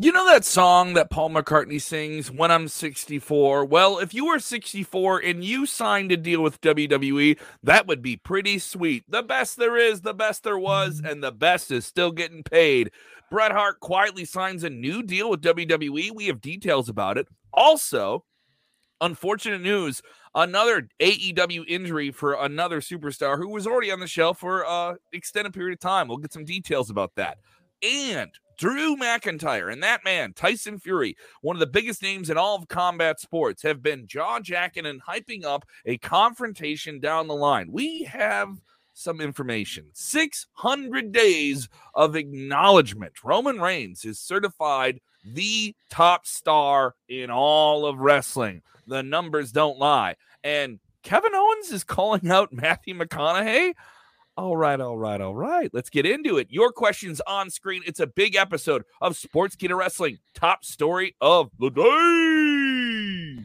You know that song that Paul McCartney sings, When I'm 64? Well, if you were 64 and you signed a deal with WWE, that would be pretty sweet. The best there is, the best there was, mm-hmm. and the best is still getting paid. Bret Hart quietly signs a new deal with WWE. We have details about it. Also, unfortunate news another AEW injury for another superstar who was already on the shelf for an extended period of time. We'll get some details about that. And Drew McIntyre and that man, Tyson Fury, one of the biggest names in all of combat sports, have been jaw jacking and hyping up a confrontation down the line. We have some information 600 days of acknowledgement. Roman Reigns is certified the top star in all of wrestling. The numbers don't lie. And Kevin Owens is calling out Matthew McConaughey. All right, all right, all right. Let's get into it. Your questions on screen. It's a big episode of Sports Sportskeeda Wrestling. Top story of the day.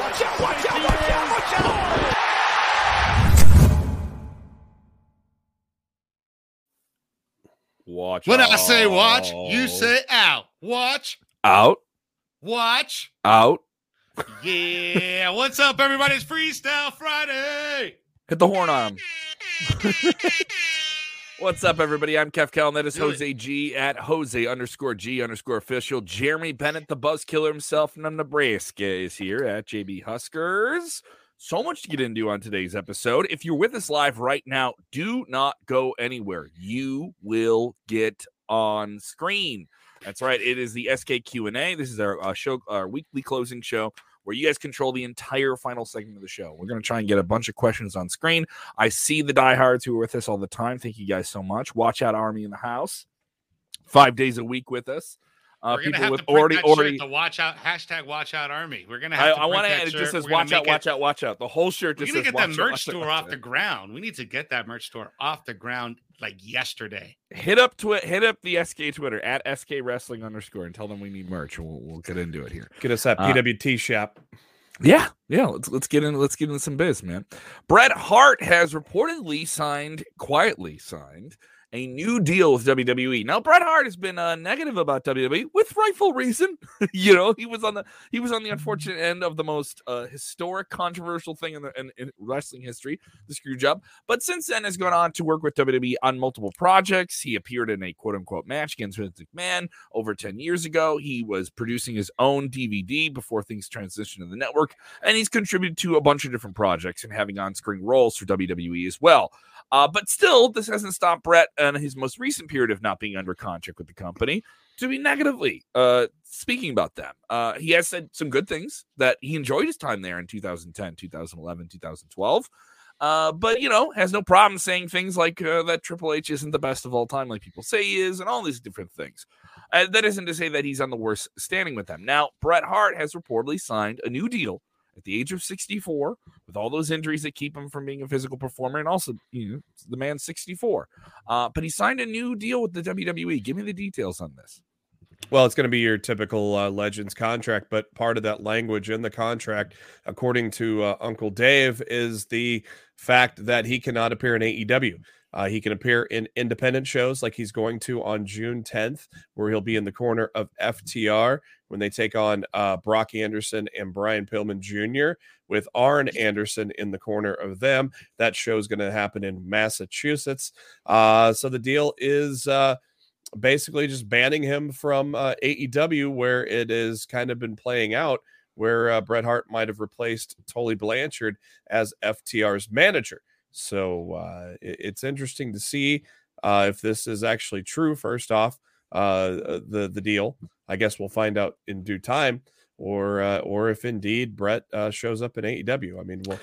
Watch out, watch out, watch out, watch out. Watch When out. I say watch, you say out. Watch, out, watch. out. Yeah. What's up, everybody? It's Freestyle Friday. Hit the horn on him. What's up, everybody? I'm Kev Cal, and that is Do it. Jose G at Jose underscore G underscore official. Jeremy Bennett, the buzz killer himself from Nebraska, is here at JB Huskers. So much to get into on today's episode. If you're with us live right now, do not go anywhere. You will get on screen. That's right. It is the SK Q&A. This is our uh, show, our weekly closing show where you guys control the entire final segment of the show. We're going to try and get a bunch of questions on screen. I see the diehards who are with us all the time. Thank you guys so much. Watch out, Army in the house. Five days a week with us. Uh, people have with already, already. the watch out hashtag watch out army. We're gonna have to I want to. add It just says We're "Watch out, it- watch out, watch out." The whole shirt We just need to get that "Watch out, merch store off out." the ground. We need to get that merch store off the ground like yesterday. Hit up twi- hit up the SK Twitter at SK Wrestling underscore and tell them we need merch. We'll, we'll get into it here. Get us that Uh, PWT shop. Yeah, yeah. Let's let's get in. Let's get into some biz, man. Bret Hart has reportedly signed, quietly signed, a new deal with WWE. Now, Bret Hart has been uh, negative about WWE with rightful reason. you know, he was on the he was on the unfortunate end of the most uh, historic, controversial thing in, the, in, in wrestling history, the screw job. But since then, has gone on to work with WWE on multiple projects. He appeared in a quote unquote match against Vince McMahon over 10 years ago. He was producing his own DVD before things transitioned to the network, and he's contributed to a bunch of different projects and having on screen roles for WWE as well. Uh, but still, this hasn't stopped Bret and his most recent period of not being under contract with the company to be negatively uh, speaking about them. Uh, he has said some good things that he enjoyed his time there in 2010, 2011, 2012. Uh, but you know, has no problem saying things like uh, that Triple H isn't the best of all time, like people say he is, and all these different things. Uh, that isn't to say that he's on the worst standing with them. Now, Bret Hart has reportedly signed a new deal at the age of 64 with all those injuries that keep him from being a physical performer, and also, you know, the man's 64. Uh, but he signed a new deal with the WWE. Give me the details on this. Well, it's going to be your typical uh, Legends contract, but part of that language in the contract, according to uh, Uncle Dave, is the fact that he cannot appear in AEW. Uh, he can appear in independent shows like he's going to on June 10th, where he'll be in the corner of FTR when they take on uh, Brock Anderson and Brian Pillman Jr., with Arn Anderson in the corner of them. That show is going to happen in Massachusetts. Uh, so the deal is. Uh, basically just banning him from uh, AEW, where it has kind of been playing out, where uh, Bret Hart might have replaced Tully Blanchard as FTR's manager. So uh, it- it's interesting to see if this is actually true. First off, the the deal. I guess we'll find out in due time, or uh, or if indeed Bret uh, shows up in AEW. I mean, well,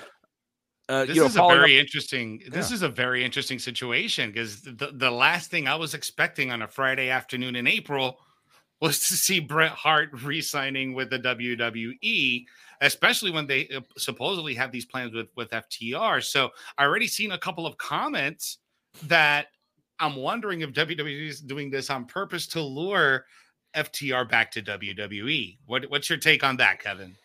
Uh, This you know, is a following up- very interesting. This is a very interesting situation because the, the last thing I was expecting on a Friday afternoon in April was to see Bret Hart re-signing with the WWE, especially when they uh, supposedly have these plans with with FTR. So I already seen a couple of comments that I'm wondering if WWE is doing this on purpose to lure FTR back to WWE. What what's your take on that, Kevin?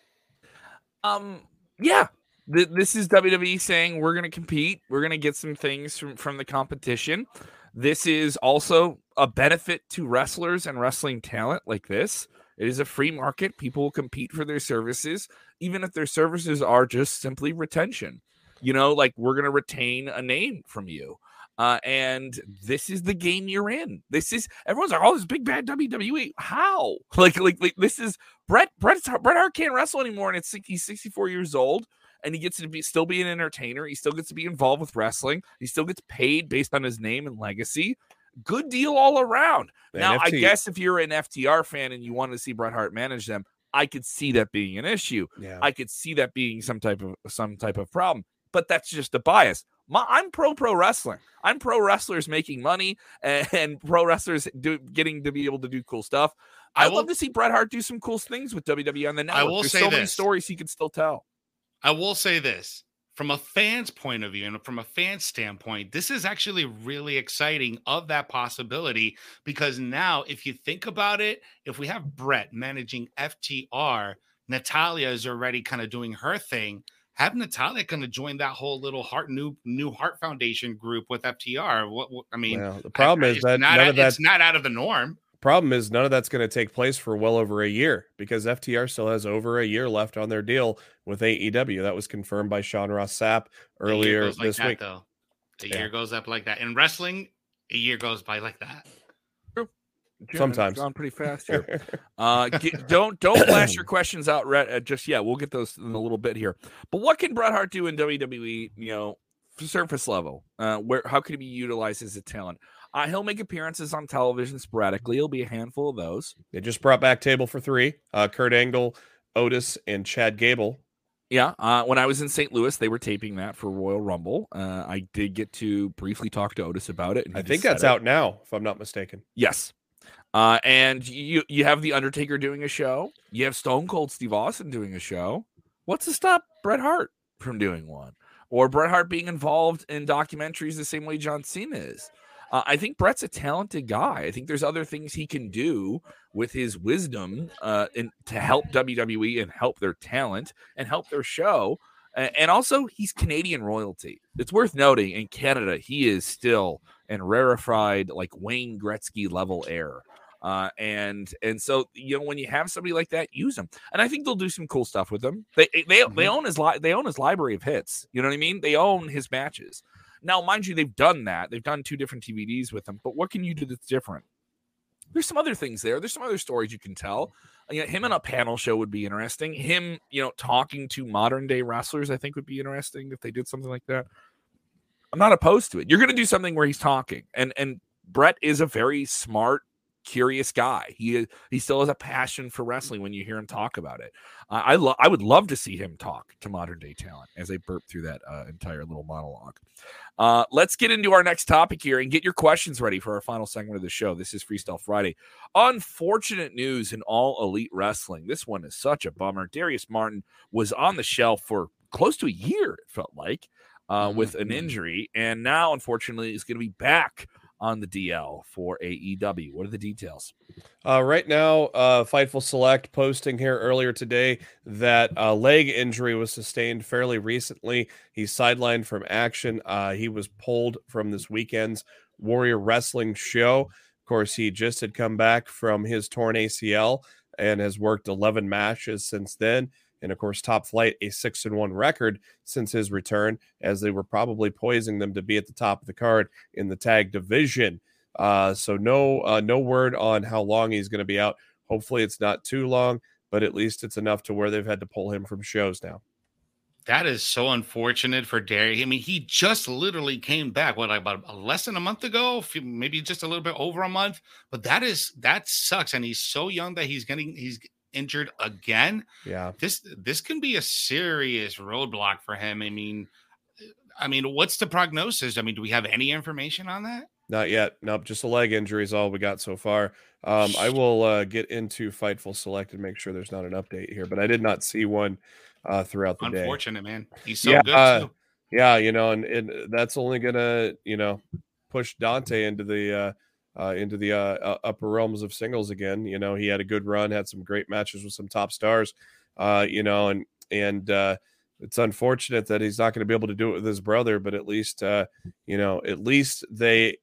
Um, yeah. Th- this is WWE saying we're going to compete. We're going to get some things from from the competition. This is also a benefit to wrestlers and wrestling talent like this. It is a free market. People will compete for their services, even if their services are just simply retention. You know, like we're going to retain a name from you. Uh, and this is the game you're in. This is everyone's like, oh, this big bad WWE. How? Like, like, like this is Bret. Bret Bret Hart can't wrestle anymore, and it's he's 64 years old, and he gets to be still be an entertainer. He still gets to be involved with wrestling. He still gets paid based on his name and legacy. Good deal all around. Man, now, FT- I guess if you're an FTR fan and you want to see Bret Hart manage them, I could see that being an issue. Yeah. I could see that being some type of some type of problem. But that's just a bias. My, I'm pro pro wrestling. I'm pro wrestlers making money and, and pro wrestlers do, getting to be able to do cool stuff. I, I love to see Bret Hart do some cool things with WWE on the network. I will There's say so this. many stories he can still tell. I will say this from a fan's point of view and from a fan standpoint, this is actually really exciting of that possibility because now, if you think about it, if we have Bret managing FTR, Natalya is already kind of doing her thing have Natalya going to join that whole little heart new new heart foundation group with FTR. What, what I mean, well, the problem I, is that not none of that's not out of the norm. Problem is none of that's going to take place for well over a year because FTR still has over a year left on their deal with AEW. That was confirmed by Sean Ross Sapp earlier like this that, week. Though the yeah. year goes up like that in wrestling, a year goes by like that. Sometimes gone pretty fast here. uh, get, don't don't flash your questions out right, uh, just yet. We'll get those in a little bit here. But what can Bret Hart do in WWE? You know, surface level. Uh, where how can he be utilized as a talent? Uh, he'll make appearances on television sporadically. It'll be a handful of those. They just brought back Table for Three. Uh, Kurt Angle, Otis, and Chad Gable. Yeah, uh, when I was in St. Louis, they were taping that for Royal Rumble. Uh, I did get to briefly talk to Otis about it. I think that's out now, if I'm not mistaken. Yes, uh, and you you have the Undertaker doing a show. You have Stone Cold Steve Austin doing a show. What's to stop Bret Hart from doing one? Or Bret Hart being involved in documentaries the same way John Cena is. Uh, I think Bret's a talented guy. I think there's other things he can do with his wisdom uh, in, to help WWE and help their talent and help their show. And also, he's Canadian royalty. It's worth noting in Canada, he is still an rarefied, like Wayne Gretzky level heir. Uh, and and so you know when you have somebody like that, use them. And I think they'll do some cool stuff with them. They they mm-hmm. they own his li- they own his library of hits. You know what I mean? They own his matches. Now, mind you, they've done that. They've done two different DVDs with them. But what can you do that's different? There's some other things there. There's some other stories you can tell. You know, him in a panel show would be interesting. Him, you know, talking to modern day wrestlers, I think would be interesting if they did something like that. I'm not opposed to it. You're going to do something where he's talking, and and Bret is a very smart curious guy. He he still has a passion for wrestling when you hear him talk about it. Uh, I lo- I would love to see him talk to modern day talent as they burp through that uh, entire little monologue. Uh, let's get into our next topic here and get your questions ready for our final segment of the show. This is Freestyle Friday. Unfortunate news in all elite wrestling. This one is such a bummer. Darius Martin was on the shelf for close to a year. It felt like. Uh, with an mm-hmm. injury, and now unfortunately is going to be back on the DL for AEW. What are the details? Uh, right now, uh, Fightful Select posting here earlier today that a leg injury was sustained fairly recently. He's sidelined from action. Uh, he was pulled from this weekend's Warrior Wrestling show. Of course, he just had come back from his torn ACL and has worked 11 matches since then and of course top flight a six and one record since his return as they were probably poising them to be at the top of the card in the tag division uh, so no uh, no word on how long he's going to be out hopefully it's not too long but at least it's enough to where they've had to pull him from shows now that is so unfortunate for Derry. I mean, he just literally came back. What about less than a month ago? Maybe just a little bit over a month. But that is that sucks. And he's so young that he's getting he's injured again. Yeah. This this can be a serious roadblock for him. I mean, I mean, what's the prognosis? I mean, do we have any information on that? Not yet. Nope. Just a leg injury is all we got so far. Um, I will uh, get into Fightful Select and make sure there's not an update here, but I did not see one uh, throughout the Unfortunate, day. Unfortunate, man. He's so yeah, good uh, too. Yeah, you know, and, and that's only gonna, you know, push Dante into the uh, into the uh, upper realms of singles again. You know, he had a good run, had some great matches with some top stars. Uh, you know, and and uh, it's unfortunate that he's not going to be able to do it with his brother, but at least uh, you know, at least they,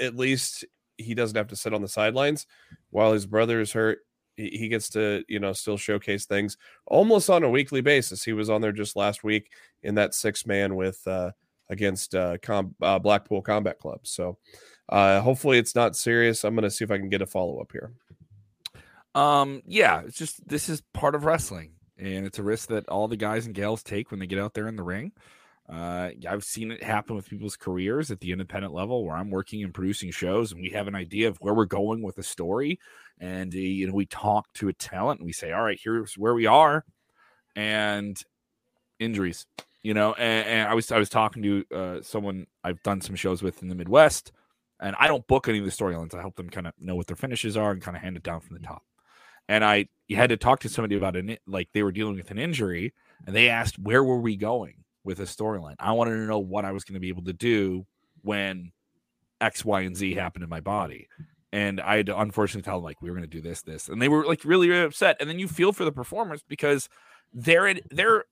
at least he doesn't have to sit on the sidelines while his brother is hurt. He, he gets to you know still showcase things almost on a weekly basis. He was on there just last week in that six man with uh, against uh, Com- uh, Blackpool Combat Club. So uh, hopefully it's not serious. I'm going to see if I can get a follow up here. Um, yeah, it's just this is part of wrestling, and it's a risk that all the guys and gals take when they get out there in the ring. Uh, I've seen it happen with people's careers at the independent level where I'm working and producing shows, and we have an idea of where we're going with a story, and uh, you know we talk to a talent and we say, "All right, here's where we are," and injuries, you know. And, and I was I was talking to uh, someone I've done some shows with in the Midwest, and I don't book any of the storylines. I help them kind of know what their finishes are and kind of hand it down from the mm-hmm. top and I had to talk to somebody about an like they were dealing with an injury, and they asked where were we going with a storyline. I wanted to know what I was going to be able to do when X, Y, and Z happened in my body. And I had to unfortunately tell them like we were going to do this, this, and they were like really, really upset. And then you feel for the performers because they're they're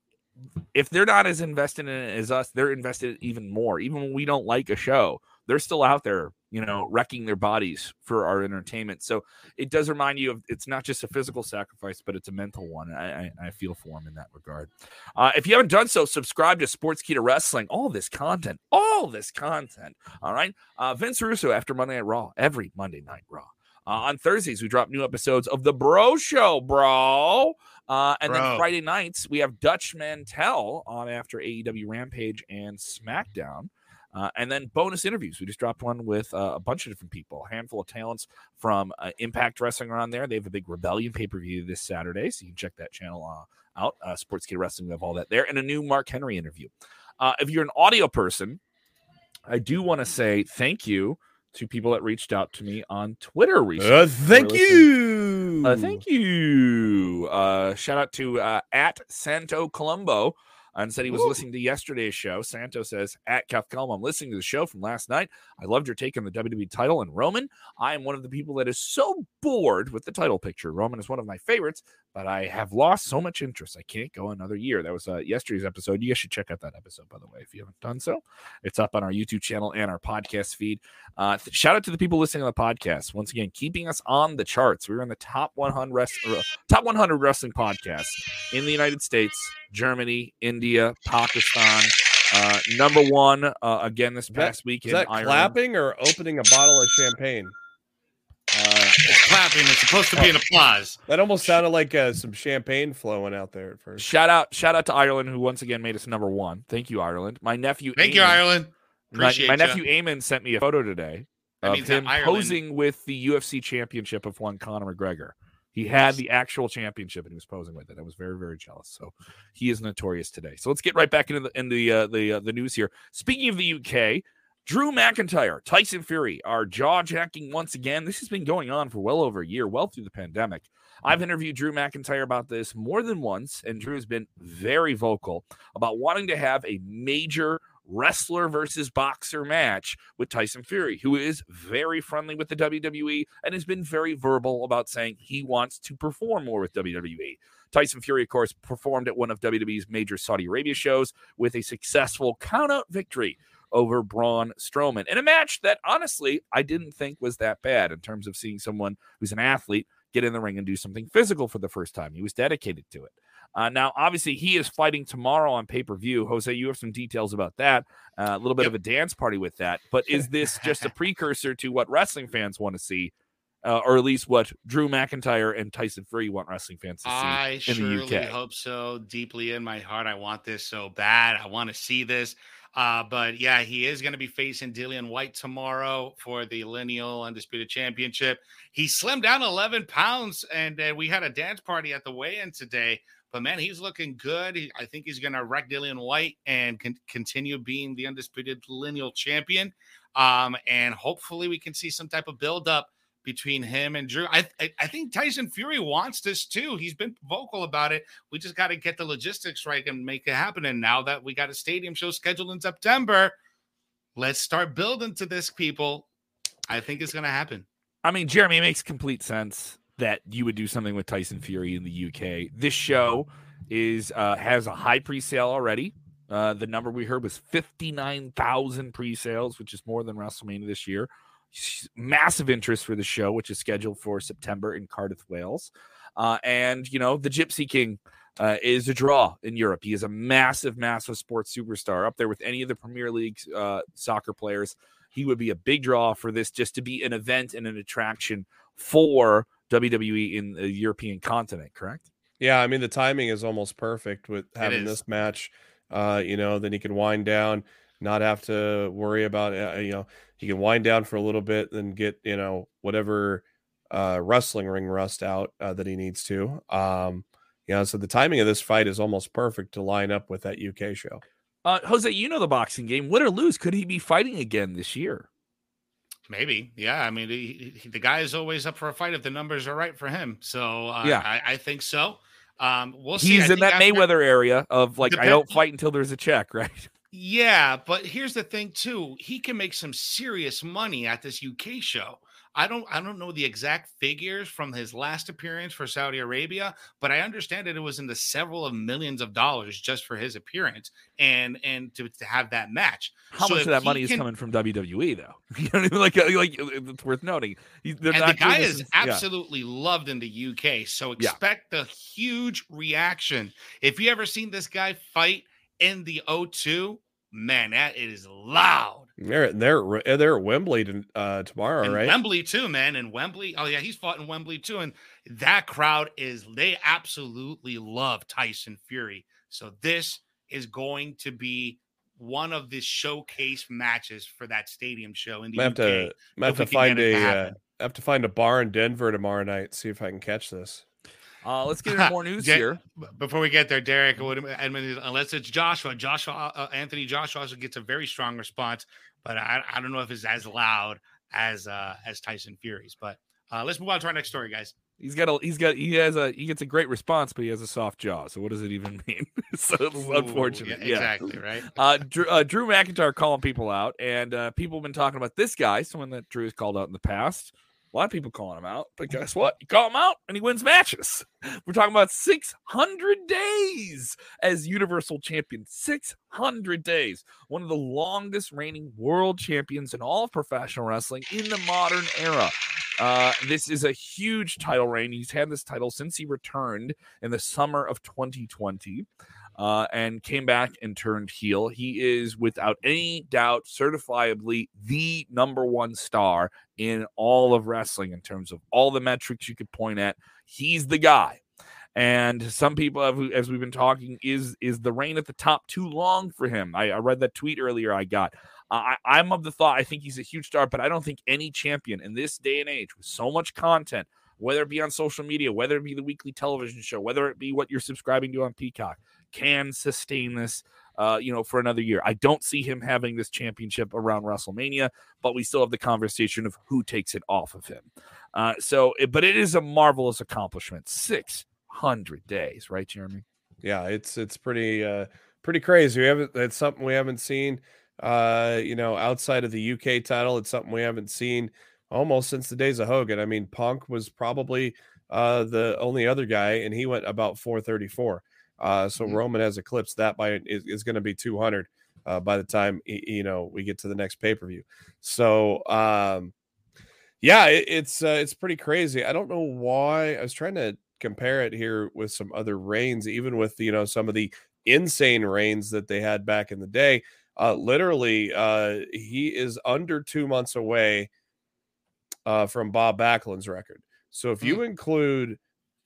if they're not as invested in it as us, they're invested even more. Even when we don't like a show, they're still out there you know, wrecking their bodies for our entertainment. So it does remind you of it's not just a physical sacrifice, but it's a mental one. I, I, I feel for them in that regard. Uh, if you haven't done so, subscribe to sports Sportskeeda Wrestling. All this content, all this content. All right. Uh, Vince Russo after Monday Night Raw, every Monday Night Raw. Uh, on Thursdays, we drop new episodes of The Bro Show, bro. Uh, and bro. then Friday nights, we have Dutch Mantell on after AEW Rampage and SmackDown. Uh, and then bonus interviews. We just dropped one with uh, a bunch of different people, a handful of talents from uh, Impact Wrestling are on there. They have a big Rebellion pay per view this Saturday, so you can check that channel uh, out. Uh, Sportskeeda Wrestling, we have all that there, and a new Mark Henry interview. Uh, if you're an audio person, I do want to say thank you to people that reached out to me on Twitter recently. Uh, thank you. Uh, thank you. Uh, shout out to uh, at Santo Colombo and said he was Ooh. listening to yesterday's show. Santo says, at Cathcom, I'm listening to the show from last night. I loved your take on the WWE title and Roman. I am one of the people that is so bored with the title picture. Roman is one of my favorites, but I have lost so much interest. I can't go another year. That was uh, yesterday's episode. You guys should check out that episode, by the way, if you haven't done so. It's up on our YouTube channel and our podcast feed. Uh, th- shout out to the people listening to the podcast. Once again, keeping us on the charts. We were in the top 100 rest- uh, top 100 wrestling podcasts in the United States, Germany, India, Pakistan. Uh, number one uh, again this past week. Is that Ireland. clapping or opening a bottle of champagne? It's clapping. It's supposed to be an applause. That almost sounded like uh, some champagne flowing out there at first. Shout out, shout out to Ireland, who once again made us number one. Thank you, Ireland. My nephew. Thank Eamon, you, Ireland. Appreciate my, my nephew Eamon sent me a photo today of him posing with the UFC championship of one Conor McGregor. He had the actual championship and he was posing with it. I was very, very jealous. So he is notorious today. So let's get right back into the in the uh, the uh, the news here. Speaking of the UK, Drew McIntyre, Tyson Fury are jaw jacking once again. This has been going on for well over a year, well through the pandemic. I've interviewed Drew McIntyre about this more than once, and Drew has been very vocal about wanting to have a major wrestler versus boxer match with Tyson Fury, who is very friendly with the WWE and has been very verbal about saying he wants to perform more with WWE. Tyson Fury, of course, performed at one of WWE's major Saudi Arabia shows with a successful countout victory over Braun Strowman in a match that honestly I didn't think was that bad in terms of seeing someone who's an athlete get in the ring and do something physical for the first time. He was dedicated to it. Uh, now, obviously, he is fighting tomorrow on pay per view. Jose, you have some details about that. Uh, a little bit yep. of a dance party with that. But is this just a precursor to what wrestling fans want to see? Uh, or at least what Drew McIntyre and Tyson Fury want wrestling fans to see I in the UK. hope so. Deeply in my heart, I want this so bad. I want to see this. Uh, but yeah, he is going to be facing Dillian Whyte tomorrow for the Lineal Undisputed Championship. He slimmed down 11 pounds, and uh, we had a dance party at the weigh-in today. But man, he's looking good. He, I think he's going to wreck Dillian Whyte and con- continue being the undisputed lineal champion. Um, and hopefully, we can see some type of build up between him and Drew. I, I, I think Tyson Fury wants this too. He's been vocal about it. We just got to get the logistics right and make it happen. And now that we got a stadium show scheduled in September, let's start building to this, people. I think it's going to happen. I mean, Jeremy, it makes complete sense that you would do something with Tyson Fury in the UK. This show is uh, has a high pre-sale already. Uh, the number we heard was 59,000 pre-sales, which is more than WrestleMania this year. Massive interest for the show, which is scheduled for September in Cardiff, Wales. Uh, and you know, the Gypsy King uh, is a draw in Europe. He is a massive, massive sports superstar up there with any of the Premier League uh, soccer players. He would be a big draw for this just to be an event and an attraction for WWE in the European continent, correct? Yeah, I mean the timing is almost perfect with having this match. Uh, you know, then he can wind down, not have to worry about uh, you know, he can wind down for a little bit, then get you know whatever uh, wrestling ring rust out uh, that he needs to. Um, you know, so the timing of this fight is almost perfect to line up with that UK show. Uh, Jose, you know the boxing game. Win or lose, could he be fighting again this year? Maybe, yeah. I mean, he, he, the guy is always up for a fight if the numbers are right for him. So uh, yeah, I, I, think so. Um, we'll see. He's in that Mayweather area of like, I don't fight until there's a check, right? Yeah, but here's the thing too. He can make some serious money at this UK show. I don't I don't know the exact figures from his last appearance for Saudi Arabia, but I understand that it was in the several of millions of dollars just for his appearance and and to, to have that match. How so much of that money can, is coming from WWE though? you know, like uh, like uh, it's worth noting. and the guy is yeah. absolutely loved in the UK, so expect yeah. a huge reaction. If you ever seen this guy fight in the O2, man, that is loud. They're they're they're at Wembley uh, tomorrow, and right? Wembley too, man. And Wembley, oh yeah, he's fought in Wembley too, and that crowd is they absolutely love Tyson Fury. So this is going to be one of the showcase matches for that stadium show in the I UK. To, I have to find a uh, have to find a bar in Denver tomorrow night. See if I can catch this. Uh, let's get into more news here. Before we get there, Derek, unless it's Joshua, Joshua, uh, uh, Anthony Joshua also gets a very strong response, but I, I don't know if it's as loud as uh, as Tyson Fury's. But uh, let's move on to our next story, guys. He's got a he's got he has a he gets a great response, but he has a soft jaw. So what does it even mean? so it's Ooh, unfortunate. Yeah, exactly right. uh, Drew, uh, Drew McIntyre calling people out, and uh, people have been talking about this guy, someone that Drew has called out in the past. A lot of people calling him out, but guess what? You call him out and he wins matches. We're talking about 600 days as Universal Champion. 600 days. One of the longest reigning world champions in all of professional wrestling in the modern era. Uh, this is a huge title reign. He's had this title since he returned in the summer of 2020 uh, and came back and turned heel. He is, without any doubt, certifiably the number one star in all of wrestling in terms of all the metrics you could point at. He's the guy. And some people, have, as we've been talking, is is the reign at the top too long for him? I, I read that tweet earlier. I got. Uh, I, I'm of the thought I think he's a huge star, but I don't think any champion in this day and age with so much content, whether it be on social media, whether it be the weekly television show, whether it be what you're subscribing to on Peacock, can sustain this, uh, you know, for another year. I don't see him having this championship around WrestleMania, but we still have the conversation of who takes it off of him. Uh, so, but it is a marvelous accomplishment. Six hundred days, right, Jeremy? Yeah, it's it's pretty uh, pretty crazy. We haven't it's something we haven't seen. Uh, you know, outside of the UK title, it's something we haven't seen almost since the days of Hogan. I mean, Punk was probably uh, the only other guy, and he went about 434. Uh, so mm-hmm. Roman has eclipsed that by is, is going to be 200 uh, by the time you know we get to the next pay per view. So um, yeah, it, it's uh, it's pretty crazy. I don't know why. I was trying to compare it here with some other reigns, even with you know some of the insane reigns that they had back in the day. Uh, literally, uh, he is under two months away uh, from Bob Backlund's record. So if you mm. include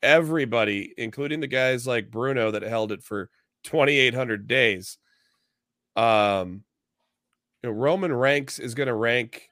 everybody, including the guys like Bruno that held it for 2,800 days. Um, you know, Roman ranks is going to rank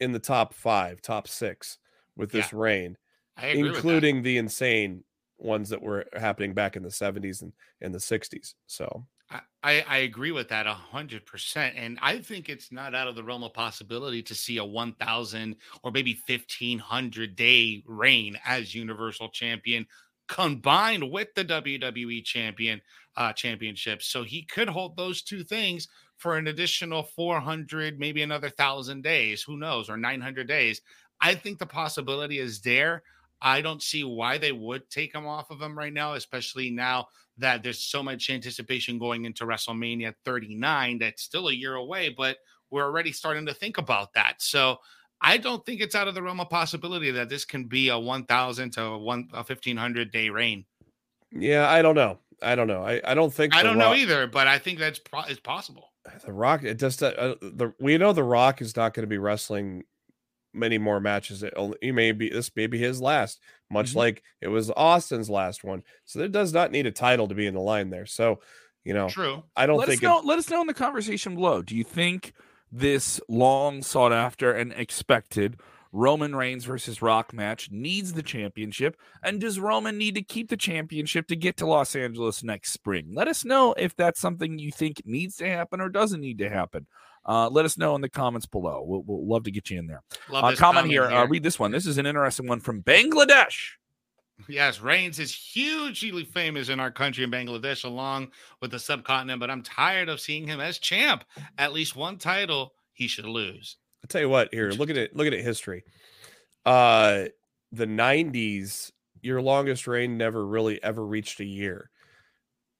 in the top five, top six with this yeah, reign, including the insane ones that were happening back in the 70s and, and the 60s. So I, I agree with that a hundred percent. And I think it's not out of the realm of possibility to see a 1000 or maybe 1500 day reign as universal champion combined with the WWE champion uh, championship. So he could hold those two things for an additional 400, maybe another thousand days, who knows, or 900 days. I think the possibility is there. I don't see why they would take him off of him right now, especially now that there's so much anticipation going into WrestleMania 39 that's still a year away, but we're already starting to think about that. So I don't think it's out of the realm of possibility that this can be a 1,000 to a, one, a 1,500 day reign. Yeah, I don't know. I don't know. I, I don't think I don't know either, but I think that's pro- is possible. The Rock, it just uh, the we know the Rock is not going to be wrestling many more matches. It only he may be this may be his last, much Mhm. like it was Austin's last one. So it does not need a title to be in the line there. So you know, True. I don't let think us know. let us know in the conversation below. Do you think this long sought after and expected Roman Reigns versus Rock match needs the championship? And does Roman need to keep the championship to get to Los Angeles next spring? Let us know if that's something you think needs to happen or doesn't need to happen. Uh, let us know in the comments below. We'll, we'll love to get you in there. Love Uh, this comment here. Uh, read this one. This is an interesting one from Bangladesh. Yes, Reigns is hugely famous in our country in Bangladesh, along with the subcontinent. But I'm tired of seeing him as champ. At least one title he should lose. I'll tell you what. Here, look at it. Look at it. History. Uh, the '90s. Your longest reign never really ever reached a year.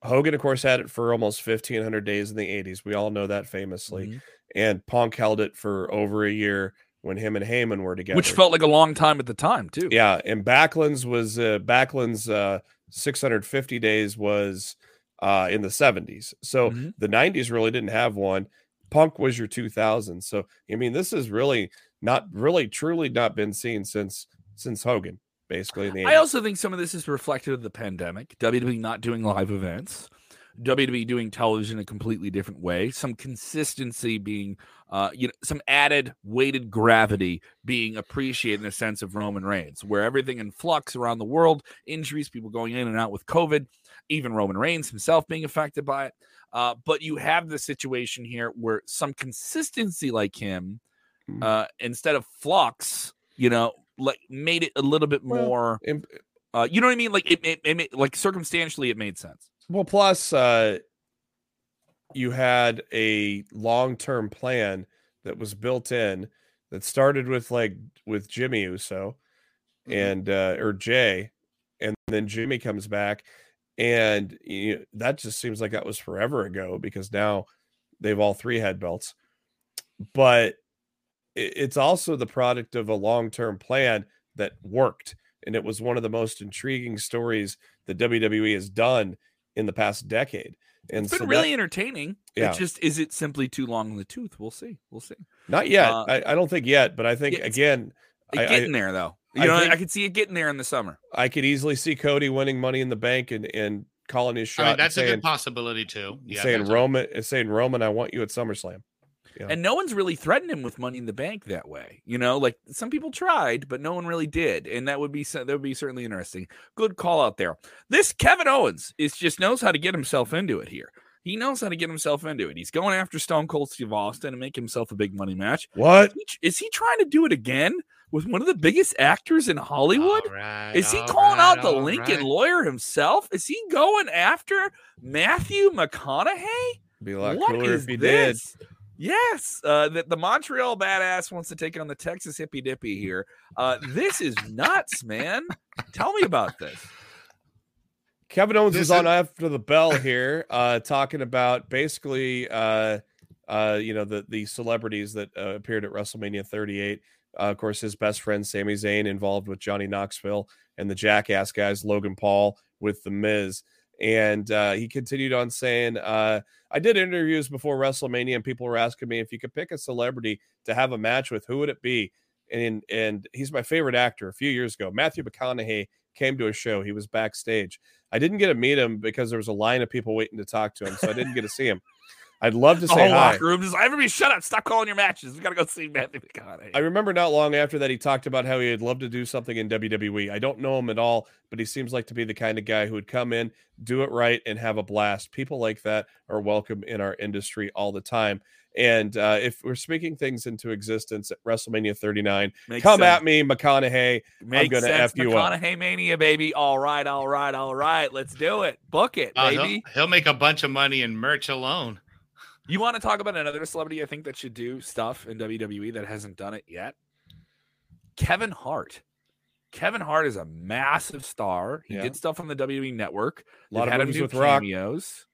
Hogan, of course, had it for almost 1,500 days in the 80s. We all know that famously. Mhm. And Punk held it for over a year when him and Heyman were together. Which felt like a long time at the time, too. yeah. And Backlund's was uh, Backlund's uh, 650 days was uh, in the 70s. So Mhm. the 90s really didn't have one. Punk was your 2000. So I mean, this is really not really truly not been seen since since Hogan, basically. In the I also think some of this is reflective of the pandemic. WWE not doing live events, WWE doing television a completely different way. Some consistency being, uh, you know, some added weighted gravity being appreciated in a sense of Roman Reigns, where everything in flux around the world, injuries, people going in and out with COVID, even Roman Reigns himself being affected by it. Uh, but you have the situation here where some consistency like him, Mhm. uh, instead of flux, you know, like made it a little bit Well, more. Uh, you know what I mean? Like it, it, it, ma- like circumstantially, it made sense. Well, plus uh, you had a long-term plan that was built in that started with like with Jimmy Uso Mhm. and uh, or Jey, and then Jimmy comes back, and you know, that just seems like that was forever ago because now they've all three had belts, but it's also the product of a long-term plan that worked, and it was one of the most intriguing stories that WWE has done in the past decade. And It's been so really that- entertaining. Yeah. It just is it simply too long in the tooth? We'll see. We'll see. not yet. uh, I, I don't think yet, but I think it's- again, It I- I- getting there though. You I know, think- I could see it getting there in the summer. I could easily see Cody winning Money in the Bank and and calling his shot. I mean, and that's a saying, good possibility too. Yeah, saying Roman, saying Roman, I want you at SummerSlam. Yeah. And no one's really threatened him with money in the bank that way. You know, like some people tried, but no one really did. And that would be that would be certainly interesting. Good call out there. This Kevin Owens is just knows how to get himself into it here. He knows how to get himself into it. He's going after Stone Cold Steve Austin and make himself a big money match. What? Is he, is he trying to do it again with one of the biggest actors in Hollywood? All right, Is he calling right, out the Lincoln right. lawyer himself? Is he going after Matthew McConaughey? Be a lot What cooler is if he did. This? Yes, uh, the, the Montreal badass wants to take on the Texas hippy dippy here. Uh, this is nuts, man. Tell me about this. Kevin Owens This was on after the bell here, uh, talking about basically, uh, uh, you know, the the celebrities that uh, appeared at WrestleMania 38. Uh, of course, his best friend Sami Zayn involved with Johnny Knoxville and the Jackass guys, Logan Paul with the Miz, and uh, he continued on saying, uh, "I did interviews before WrestleMania, and people were asking me if you could pick a celebrity to have a match with, who would it be?" And and he's my favorite actor. A few years ago, Matthew McConaughey came to a show. He was backstage. I didn't get to meet him because there was a line of people waiting to talk to him, so I didn't get to see him. I'd love to The say whole hi. locker room just everybody shut up. Stop calling your matches. We gotta go see Matthew McConaughey. I remember not long after that he talked about how he'd love to do something in WWE. I don't know him at all, but he seems like to be the kind of guy who would come in, do it right, and have a blast. People like that are welcome in our industry all the time. And uh, if we're speaking things into existence at WrestleMania 39, Makes come sense. at me, McConaughey. Makes I'm gonna sense. F you up. McConaughey mania, baby. All right, all right, all right. Let's do it. Book it, Uh, he'll, baby. he'll make a bunch of money in merch alone. You want to talk about another celebrity I think that should do stuff in WWE that hasn't done it yet? Kevin Hart. Kevin Hart is a massive star. He Yeah. did stuff on the WWE network. A lot of had him movies do with Rock. cameos.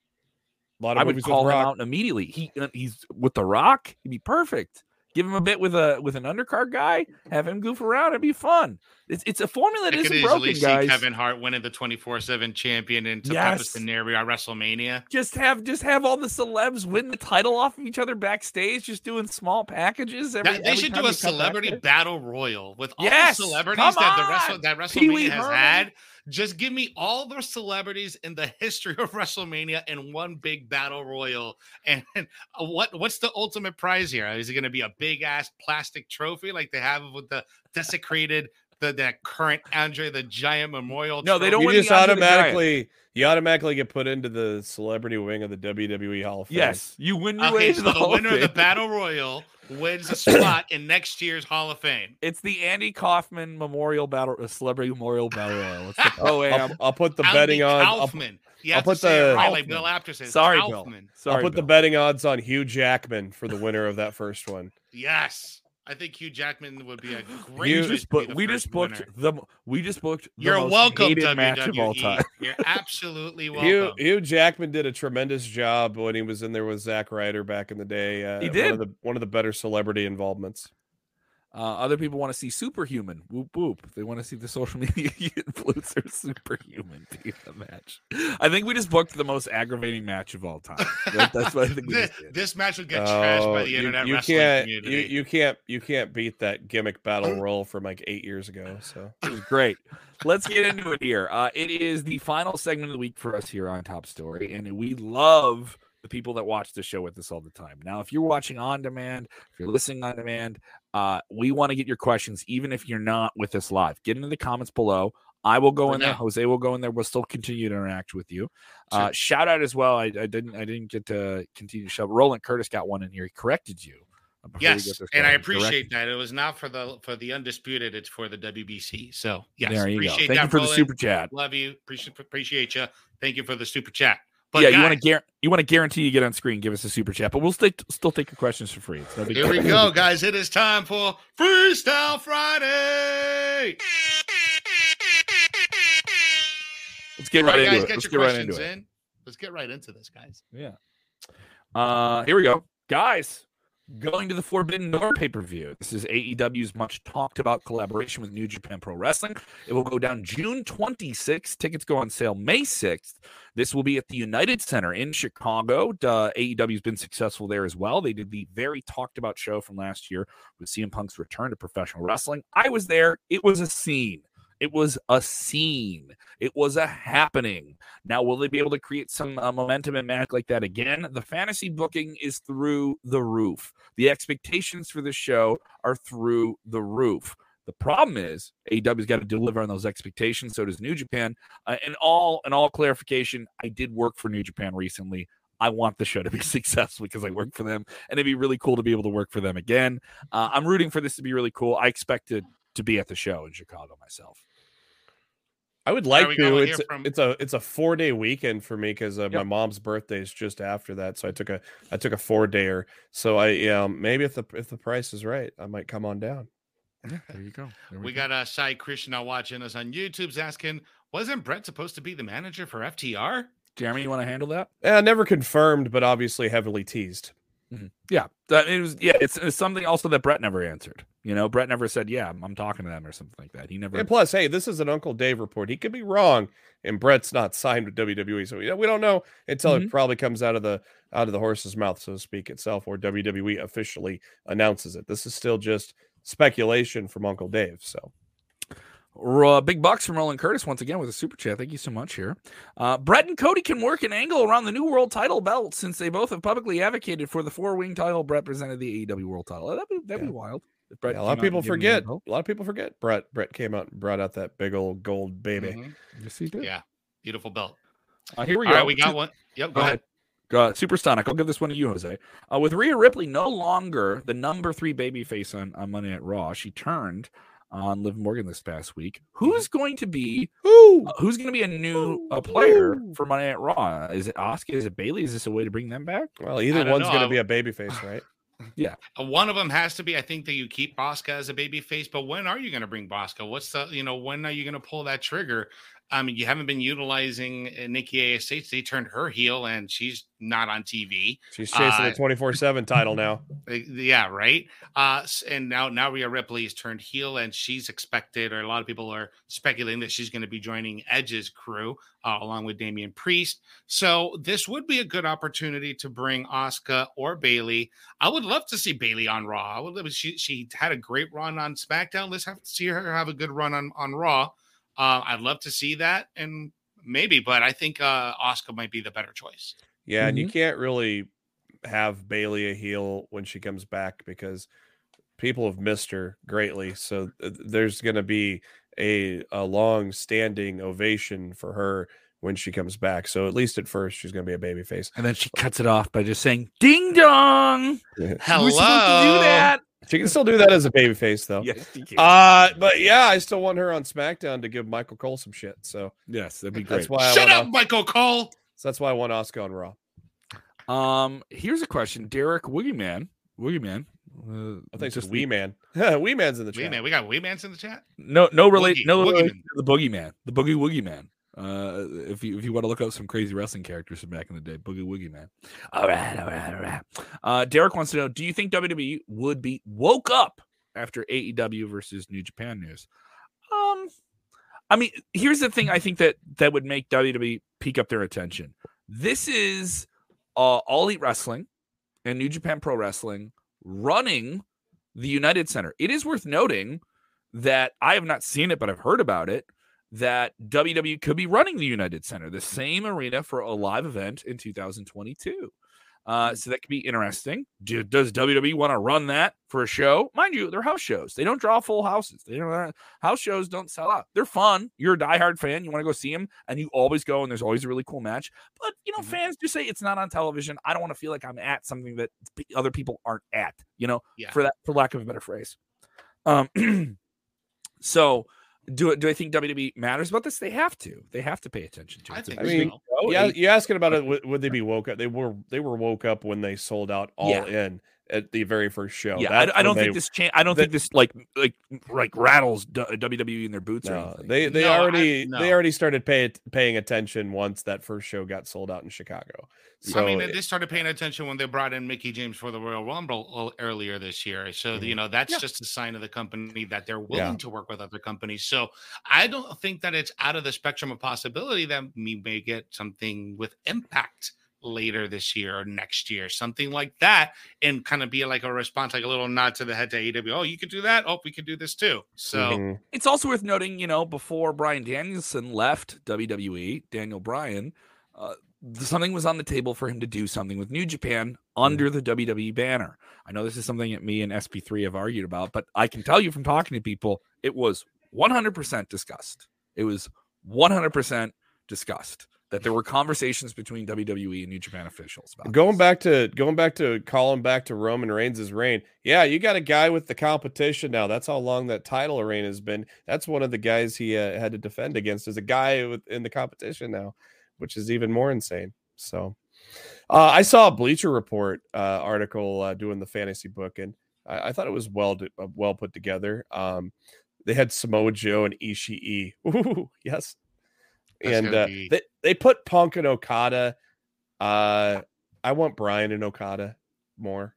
A lot of I would call him Rock. out immediately. He uh, he's with the Rock. He'd be perfect. Give him a bit with a with an undercard guy. Have him goof around. It'd be fun. It's it's a formula that I could isn't easily broken, see guys. Kevin Hart winning the 24 7 champion in some type of Yes. scenario at WrestleMania. Just have just have all the celebs win the title off of each other backstage, just doing small packages. Every, That- they every should do a celebrity battle royal with all Yes, the celebrities that the! Wrestle, that WrestleMania has Herman. had. Just give me all the celebrities in the history of WrestleMania in one big battle royal. And uh, what what's the ultimate prize here? Is it going to be a big ass plastic trophy like they have with the desecrated the that current Andre the Giant Memorial? No, they don't You just Andre the Giant. automatically you automatically get put into the celebrity wing of the WWE Hall of Fame. Yes, you win your Okay, into so the, the winner of the battle royal wins a spot in next year's Hall of Fame. It's the Andy Kaufman Memorial Battle, uh, Celebrity Memorial Battle Royal. It's the pro I'll. I'll put the Andy betting on. I'll, Kaufman. You I'll put to say it the- right, like Bill Apter says. Sorry, Bill. Kaufman. Sorry, I'll put the betting odds on Hugh Jackman for the winner of that first one. Yes, I think Hugh Jackman would be a great. We You- choice just to booked. the We just booked winner. the. We just booked. The You're most welcome, hated WWE. match of all time. You're absolutely welcome. Hugh, Hugh Jackman did a tremendous job when he was in there with Zack Ryder back in the day. Uh, He One did. of the, one of the better celebrity involvements. Uh, other people want to see superhuman. Whoop whoop. They want to see the social media influencer superhuman be in the match. I think we just booked the most aggravating match of all time. That- that's what I think we this, did. this match would get trashed by Oh, the you- internet you, wrestling can't, you, community. you can't you can't beat that gimmick battle roll from like eight years ago. So It was great. Let's get into it here. Uh, it is the final segment of the week for us here on Top Story, and we love the people that watch the show with us all the time. Now, if you're watching on demand, if you're listening on demand, uh, we want to get your questions, even if you're not with us live. Get into the comments below. I will go For in there. Jose will go in there. We'll still continue to interact with you. Uh, shout out as well. I, I didn't. I didn't get to continue to show. Roland Curtis got one in here. He corrected you. uh, Yes, and I appreciate that. It was not for the for the undisputed; it's for the WBC. So yes, There you go. Thank that. you for the super chat. Love you. Appreciate appreciate you. Thank you for the super chat. But yeah, you want to guarantee you want to guarantee you get on screen. Give us a super chat, but we'll still still take your questions for free. It's no Here we go, guys. It is time for Freestyle Friday. Let's get All right right, into it. get Let's get right questions into it. in. Let's get right into this, guys. Yeah. Uh, here we go, guys. Going to the Forbidden Door pay per view. This is AEW's much talked about collaboration with New Japan Pro Wrestling. It will go down June 26th. Tickets go on sale May 6th. This will be at the United Center in Chicago. Uh, AEW's been successful there as well. They did the very talked about show from last year with CM Punk's return to professional wrestling. I was there. It was a scene. It was a scene. It was a happening. Now, will they be able to create some uh, momentum and magic like that again? The fantasy booking is through the roof. The expectations for the show are through the roof. The problem is AEW's got to deliver on those expectations. So does New Japan. Uh, and all and all clarification, I did work for New Japan recently. I want the show to be successful because I work for them, and it'd be really cool to be able to work for them again. Uh, I'm rooting for this to be really cool. I expect to to be at the show in Chicago myself. I would like right, we got to. It's a, from- it's a it's a four day weekend for me because uh, my mom's birthday is just after that, so I took a I took a four dayer. So I yeah maybe if the if the price is right, I might come on down. Yeah, there you go. There We go. got a Sai Krishna watching us on YouTube's asking, wasn't Bret supposed to be the manager for FTR? Jeremy. You want to handle that? Uh, never confirmed, but obviously heavily teased. Yeah, it was. Yeah, it's, it's something also that Bret never answered. You know, Bret never said, "Yeah, I'm, I'm talking to them" or something like that. He never. And plus, hey, this is an Uncle Dave report. He could be wrong, and Bret's not signed with WWE, so we, we don't know until Mhm. it probably comes out of the out of the horse's mouth, so to speak, itself, or WWE officially announces it. This is still just speculation from Uncle Dave. So Uh, big bucks from Roland Curtis once again with a super chat. Thank you so much here. Uh, Bret and Cody can work an angle around the new world title belt since they both have publicly advocated for the four wing title. Bret presented the AEW world title. That'd be, that'd be wild. if Bret yeah, a lot of people and gave him the forget. A lot of people forget. Bret Bret came out and brought out that big old gold baby. Mhm. Yes, he did. Yeah, beautiful belt. Uh, here we All go. right, we got one. Yep, go, Go ahead. ahead. Uh, Super Sonic. I'll give this one to you, Jose. Uh, with Rhea Ripley no longer the number three babyface on, on Monday Night Raw, she turned on Liv Morgan this past week. Who's going to be Ooh, uh, who's going to be a new uh, player Ooh. for Monday Night Raw? Is it Asuka? Is it Bayley? Is this a way to bring them back? well, either one's going to be a babyface, right? Yeah. Uh, One of them has to be. I think that you keep Asuka as a baby face, but when are you going to bring Asuka? What's the you know when are you going to pull that trigger? I mean, you haven't been utilizing uh, Nikki Ash. They turned her heel, and she's not on TV. She's chasing Uh, the 24 7 title now. Yeah, right. Uh, and now now Rhea Ripley has turned heel, and she's expected, or a lot of people are speculating that she's going to be joining Edge's crew uh, along with Damian Priest. So this would be a good opportunity to bring Asuka or Bayley. I would love to see Bayley on Raw. I would she she had a great run on SmackDown. Let's have to see her have a good run on on Raw. Uh, I'd love to see that, and maybe, but I think uh, Asuka might be the better choice. Yeah, and you Mm-hmm. can't really have Bayley a heel when she comes back because people have missed her greatly. So th- there's going to be a a long standing ovation for her when she comes back. So at least at first she's going to be a baby face. And then she cuts it off by just saying, "Ding dong." Hello, We're supposed to do that. She can still do that as a baby face though. Yes, she can. Uh, but yeah, I still want her on SmackDown to give Michael Cole some shit. So yes, that'd be great. that's why I Shut want up, Michael Cole. so that's why I want Asuka on Raw. Um, here's a question, Derek Woogie Man. Woogie Man. Uh, I think it's just Wee Man. Wee Man's in the chat. Wee man, we got Wee Mans in the chat. No, no relate, Woogie- no Woogie relation Man. to the Boogeyman, the Boogie Woogie Man. Uh, if you if you want to look up some crazy wrestling characters from back in the day, Boogie Woogie Man. All right, all right, all right. Uh, Derek wants to know: Do you think WWE would be woke up after AEW versus New Japan news? Um, I mean, here's the thing: I think that that would make WWE peak up their attention. This is uh, All Elite Wrestling and New Japan Pro Wrestling running the United Center. It is worth noting that I have not seen it, but I've heard about it. That WWE could be running the United Center, the same arena for a live event in 2022. Uh, so that could be interesting. Do, does WWE want to run that for a show? Mind you, they're house shows. They don't draw full houses. They don't uh, house shows don't sell out. They're fun. You're a diehard fan. You want to go see them, and you always go, and there's always a really cool match. But you know, Mhm. fans just say it's not on television. I don't want to feel like I'm at something that other people aren't at. You know, Yeah. for that, for lack of a better phrase. Um, so do do I think WWE matters about this? They have to. They have to pay attention to it. I It's a think I big mean, so. show. yeah, It- you asking about it? Would, would they be woke up? They were. They were woke up when they sold out all Yeah. in at the very first show. yeah. I, I don't when think they, this change. I don't that- think this like like like rattles WWE in their boots or No, anything. they they No, I- already no. they already started pay, paying attention once that first show got sold out in Chicago. So I mean, they started paying attention when they brought in Mickie James for the Royal Rumble earlier this year. So Mhm. you know that's Yeah. just a sign of the company that they're willing Yeah. to work with other companies. So I don't think that it's out of the spectrum of possibility that we may get something with Impact later this year or next year, something like that, and kind of be like a response, like a little nod to the head to AEW. Oh, you could do that. Oh, we could do this too. So Mhm. It's also worth noting, you know, before Bryan Danielson left WWE, Daniel Bryan, uh, something was on the table for him to do something with New Japan under the WWE banner. I know this is something that me and SP3 have argued about, but I can tell you from talking to people, it was 100% discussed. It was 100% discussed that there were conversations between WWE and New Japan officials about Going this. back to going back to calling back to Roman Reigns' reign. Yeah, you got a guy with the competition now. That's how long that title reign has been. That's one of the guys he uh, had to defend against is a guy with, in the competition now, which is even more insane. So, uh, I saw a Bleacher Report uh, article uh, doing the fantasy book, and I, I thought it was well uh, well put together. Um, they had Samoa Joe and Ishii. Ooh, yes, That's and uh, be- they they put Punk and Okada. Uh, I want Bryan and Okada more.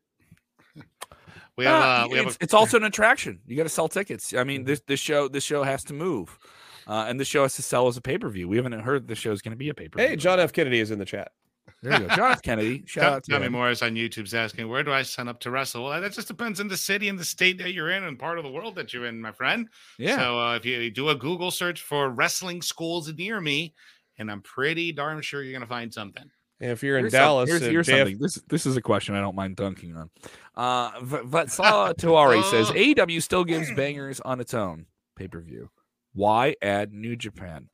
we have Uh, uh, we have it's, a, it's also an attraction. You got to sell tickets. I Mm-hmm. mean, this this show this show has to move, uh, and this show has to sell as a pay per view. We haven't heard the show is going to be a pay per view. Hey, John F. Kennedy is in the chat. There you go, John F. Kennedy. Shout Tell- out to Tommy him. Morris on YouTube's asking, where do I sign up to wrestle? Well, that just depends on the city and the state that you're in and part of the world that you're in, my friend. Yeah, So uh, if you do a Google search for wrestling schools near me, and I'm pretty darn sure you're going to find something. If you're in Here's some- Dallas, here's, uh, here's JF something. This this is a question I don't mind dunking on. Uh, V- Vatsala Tuari says Oh. AEW still gives bangers on its own pay per view. Why add New Japan?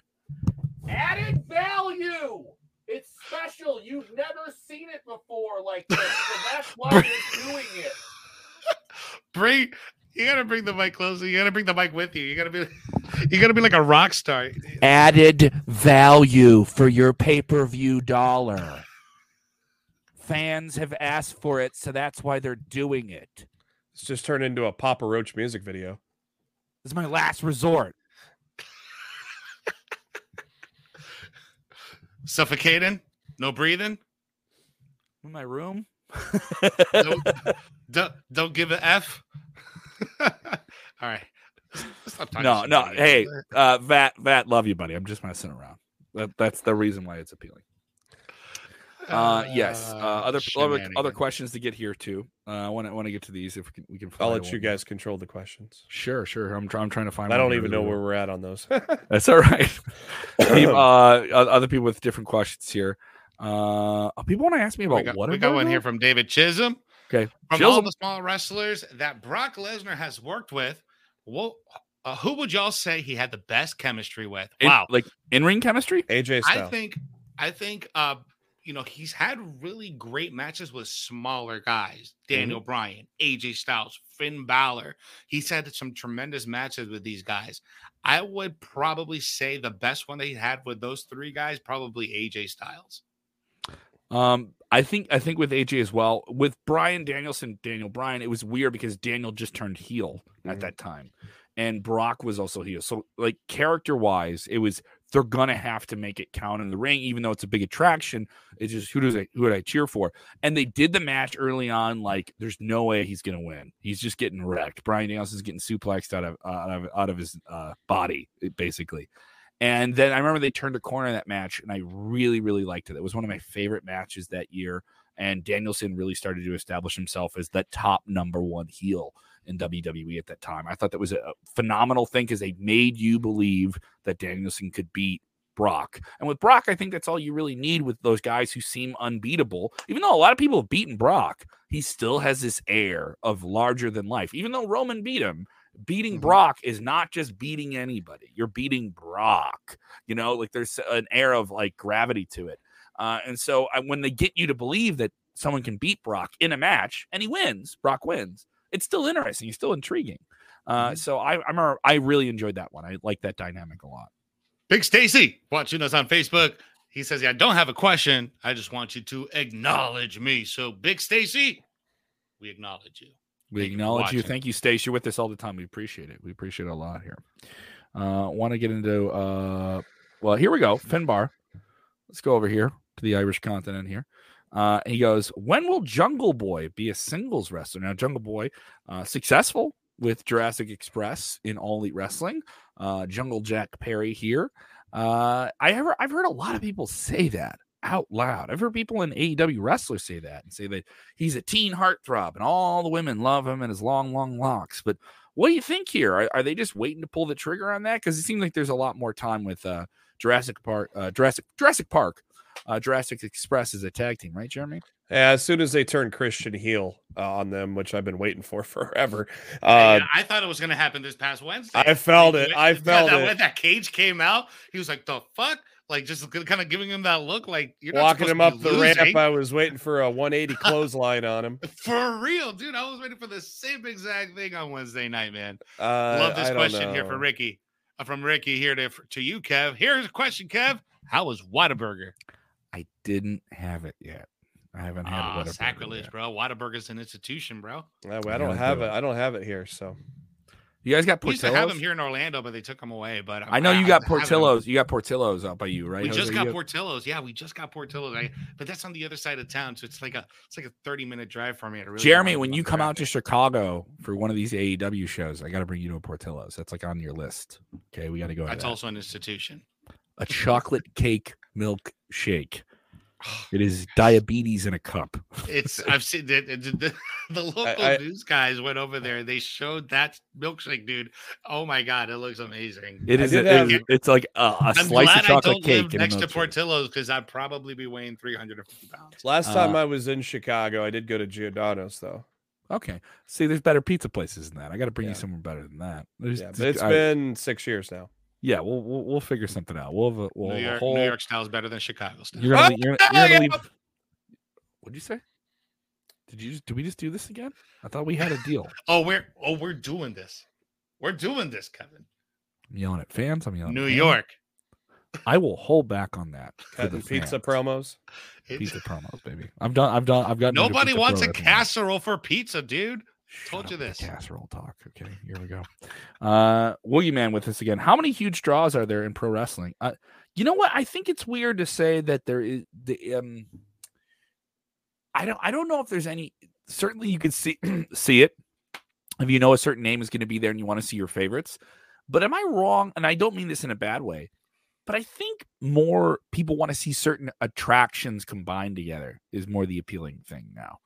Added value. It's special. You've never seen it before like this, so that's why you're doing it. Bring you got to bring the mic closer. You got to bring the mic with you. You got to be you got to be like a rock star. Added value for your pay per view dollar. fans have asked for it, so that's why they're doing it. It's just turned into a Papa Roach music video. This is my last resort. Suffocating, no breathing. In my room. Don't, don't, don't give an F. All right. No, no. Hey, uh, Vat, Vat, love you, buddy. I'm just messing around. That, that's the reason why it's appealing. Uh, yes. Uh, other other, other questions to get here too. Uh, I want to want to get to these if we can. We can I'll find let you one. guys control the questions. Sure, sure. I'm trying. I'm trying to find. I don't even know where we're at on those. That's all right. People, uh, other people with different questions here. Uh, people want to ask me about we got, what we got one here from David Chisholm. Okay, From all the small wrestlers that Brock Lesnar has worked with, what, uh, who would y'all say he had the best chemistry with? In- Wow. like in ring chemistry. AJ I think I think uh you know he's had really great matches with smaller guys. Daniel Bryan, AJ Styles, Finn Balor. He's had some tremendous matches with these guys. I would probably say the best one that he had with those three guys, probably AJ Styles. Um, I think I think with AJ as well. With Bryan Danielson, Daniel Bryan, it was weird because Daniel just turned heel at Mhm. that time, and Brock was also heel. So like character wise, it was they're gonna have to make it count in the ring, even though it's a big attraction. It's just who does I who would I cheer for? And they did the match early on. Like there's no way he's gonna win. He's just getting wrecked. Bryan Danielson's getting suplexed out of uh, out of out of his uh, body basically. And then I remember they turned a corner in that match, and I really, really liked it. It was one of my favorite matches that year. And Danielson really started to establish himself as the top number one heel in WWE at that time. I thought that was a phenomenal thing because they made you believe that Danielson could beat Brock. And with Brock, I think that's all you really need with those guys who seem unbeatable. Even though a lot of people have beaten Brock, he still has this air of larger than life. Even though Roman beat him, beating Mhm. Brock is not just beating anybody. You're beating Brock. You know, like there's an air of like gravity to it. Uh, and so I, when they get you to believe that someone can beat Brock in a match and he wins, Brock wins, it's still interesting. It's still intriguing. Uh, So I, I remember I really enjoyed that one. I like that dynamic a lot. Big Stacy watching us on Facebook. He says, yeah, "I don't have a question. I just want you to acknowledge me." So, Big Stacy, we acknowledge you. We Thank acknowledge you. watching. Thank you, Stacy. You're with us all the time. We appreciate it. We appreciate it a lot here. Uh, want to get into uh, well, here we go. Finbar. Let's go over here to the Irish continent here. Uh, he goes, when will Jungle Boy be a singles wrestler? Now, Jungle Boy, uh, successful with Jurassic Express in All Elite Wrestling. Uh, Jungle Jack Perry here. Uh, I ever, I've heard a lot of people say that out loud. I've heard people in AEW wrestlers say that and say that he's a teen heartthrob and all the women love him and his long, long locks. But what do you think here? Are, are they just waiting to pull the trigger on that? Because it seems like there's a lot more time with uh, Jurassic Park, uh, Jurassic Jurassic Park, uh, Jurassic Express as a tag team, right, Jeremy? Yeah, as soon as they turn Christian heel uh, on them, which I've been waiting for forever. Hey, Uh, I thought it was going to happen this past Wednesday. I felt it. when- I yeah, felt that, it. When that cage came out, he was like, "The fuck!" Like just kind of giving him that look, like you're not walking supposed him to up be the losing. ramp, I was waiting for a 180 clothesline on him. For real, dude. I was waiting for the same exact thing on Wednesday night, man. Uh, Love this I don't question here know. from Ricky. Uh, from Ricky here to to you, Kev. Here's a question, Kev. How was Whataburger? I didn't have it yet. I haven't had Ah, it. Whataburger sacrilege, yet. bro. Whataburger's an institution, bro. Uh, I I don't have do it. it. I don't have it here. So You guys got We used to have them here in Orlando, but they took them away. But I know you got haven't 'em. Portillo's. You got Portillo's out by you, right? We Jose? just got got- Portillo's. Yeah, we just got Portillo's. I, but that's on the other side of town, so it's like a it's like a thirty minute drive for me. Really Jeremy, when you come out to. Chicago for one of these AEW shows, I got to bring you to a Portillo's. That's like on your list. Okay, we got to go. that's that. also an institution. a chocolate cake milk shake. It is diabetes in a cup. It's I've seen the, the, the, the local I- news guys went over there. They showed that milkshake, dude. Oh my god, it looks amazing. It I is. did a- have- it is- it's like a, a I'm slice glad of chocolate I don't cake live next to. Portillo's because I'd probably be weighing 350 pounds. last time Uh, I was in Chicago, I did go to Giordano's though. Okay. See, there's better pizza places than that. I got to bring Yeah. you somewhere better than that. There's- Yeah, but it's I- been six years now. Yeah. We'll, we'll we'll figure something out. We'll have a, we'll New have a York, whole. New York style is better than Chicago style. You're gonna, Oh, you're, you're gonna leave. What'd you say? Did you just, did we just do this again? I thought we had a deal. Oh, we're oh we're doing this. We're doing this, Kevin. I'm yelling at fans. I'm yelling. New at him. York. I will hold back on that. the pizza fans. promos. Pizza promos, baby. I've done. I've done. I've got. Nobody wants a casserole for pizza, dude. Told you this. Casserole talk. Okay, here we go. Uh, Woogie Man with us again. How many huge draws are there in pro wrestling? Uh, you know what? I think it's weird to say that there is the um. I don't. I don't know if there's any. Certainly, you could see see it if you know a certain name is going to be there and you want to see your favorites. But am I wrong? And I don't mean this in a bad way. But I think more people want to see certain attractions combined together is more the appealing thing now.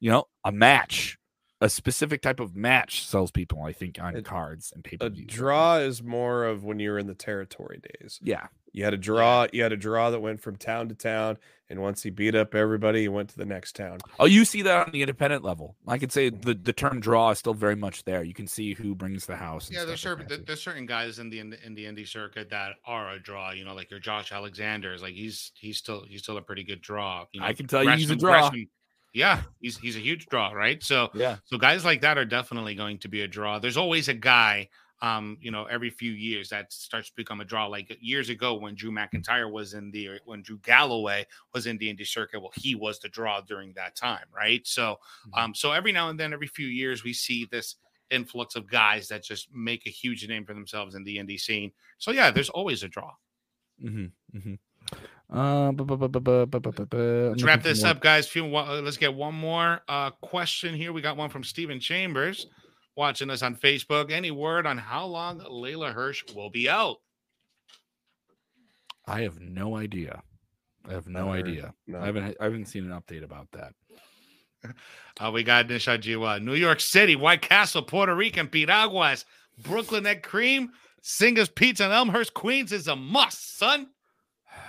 You know, a match, a specific type of match sells people, I think, on A- cards and paper. A draw is more of when you were in the territory days. Yeah. You had a draw. You had a draw that went from town to town, and once he beat up everybody, he went to the next town. Oh, you see that on the independent level. I could say mm-hmm. the, the term draw is still very much there. You can see who brings the house. Yeah, there's stuff like certain that, there's certain guys in the in the, indie circuit that are a draw. You know, like your Josh Alexander is like he's he's still he's still a pretty good draw. You know, I can tell you he's a draw. Gresham- yeah, he's he's a huge draw, right? So Yeah. so guys like that are definitely going to be a draw. There's always a guy, um, you know, every few years that starts to become a draw. Like years ago when Drew McIntyre was in the when Drew Galloway was in the indie circuit, well, he was the draw during that time, right? So Mhm. um, so every now and then, every few years, we see this influx of guys that just make a huge name for themselves in the indie scene. So yeah, there's always a draw. Mm-hmm. Mm-hmm. Let's wrap this up, guys. Uh, let's get one more uh, question here. We got one from Stephen Chambers watching us on Facebook. Any word on how long Leyla Hirsch will be out? I have no idea. I have no, idea. No. I haven't I haven't seen an update about that. Uh, we got Nisha Jiwa, New York City, White Castle, Puerto Rican, Piraguas, Brooklyn Egg Cream, Singer's Pizza, and Elmhurst, Queens is a must, son.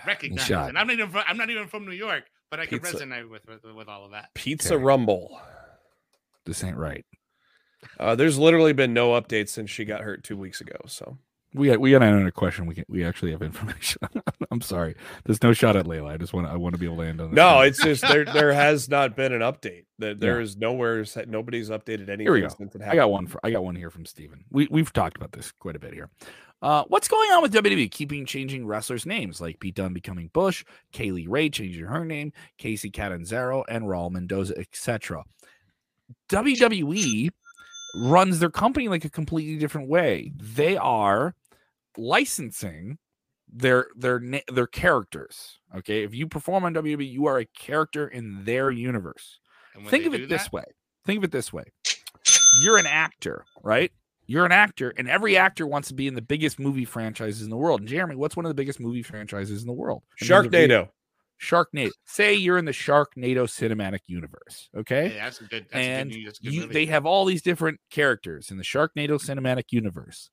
Recognize. Shot. And I'm not even from, I'm not even from New York, but I can Pizza. resonate with, with with all of that. Pizza Okay. Rumble. This ain't right. Uh, there's literally been no updates since she got hurt two weeks ago. So We got we got another question. We can we actually have information. I'm sorry. There's no shot at Leyla. I just want to I want to be able to land on. This no, one. it's just there. There has not been an update. That there is nowhere. Nobody's updated anything we go. since it happened. I got one. For, I got one here from Steven. We we've talked about this quite a bit here. Uh, what's going on with WWE keeping changing wrestlers' names, like Pete Dunne becoming Butch, Kaylee Ray changing her name, Kacy Catanzaro, and Raul Mendoza, etc. WWE runs their company like a completely different way. They are licensing their their their characters. Okay, if you perform on WWE, you are a character in their universe. Think of it this way. Think of it this way. You're an actor, right? You're an actor, and every actor wants to be in the biggest movie franchises in the world. And Jeremy, what's one of the biggest movie franchises in the world? In terms of video- Sharknado. Sharknado. Say you're in the Sharknado cinematic universe. Okay Yeah, that's a good. That's and a good, that's a good you, movie. they have all these different characters in the Sharknado cinematic universe.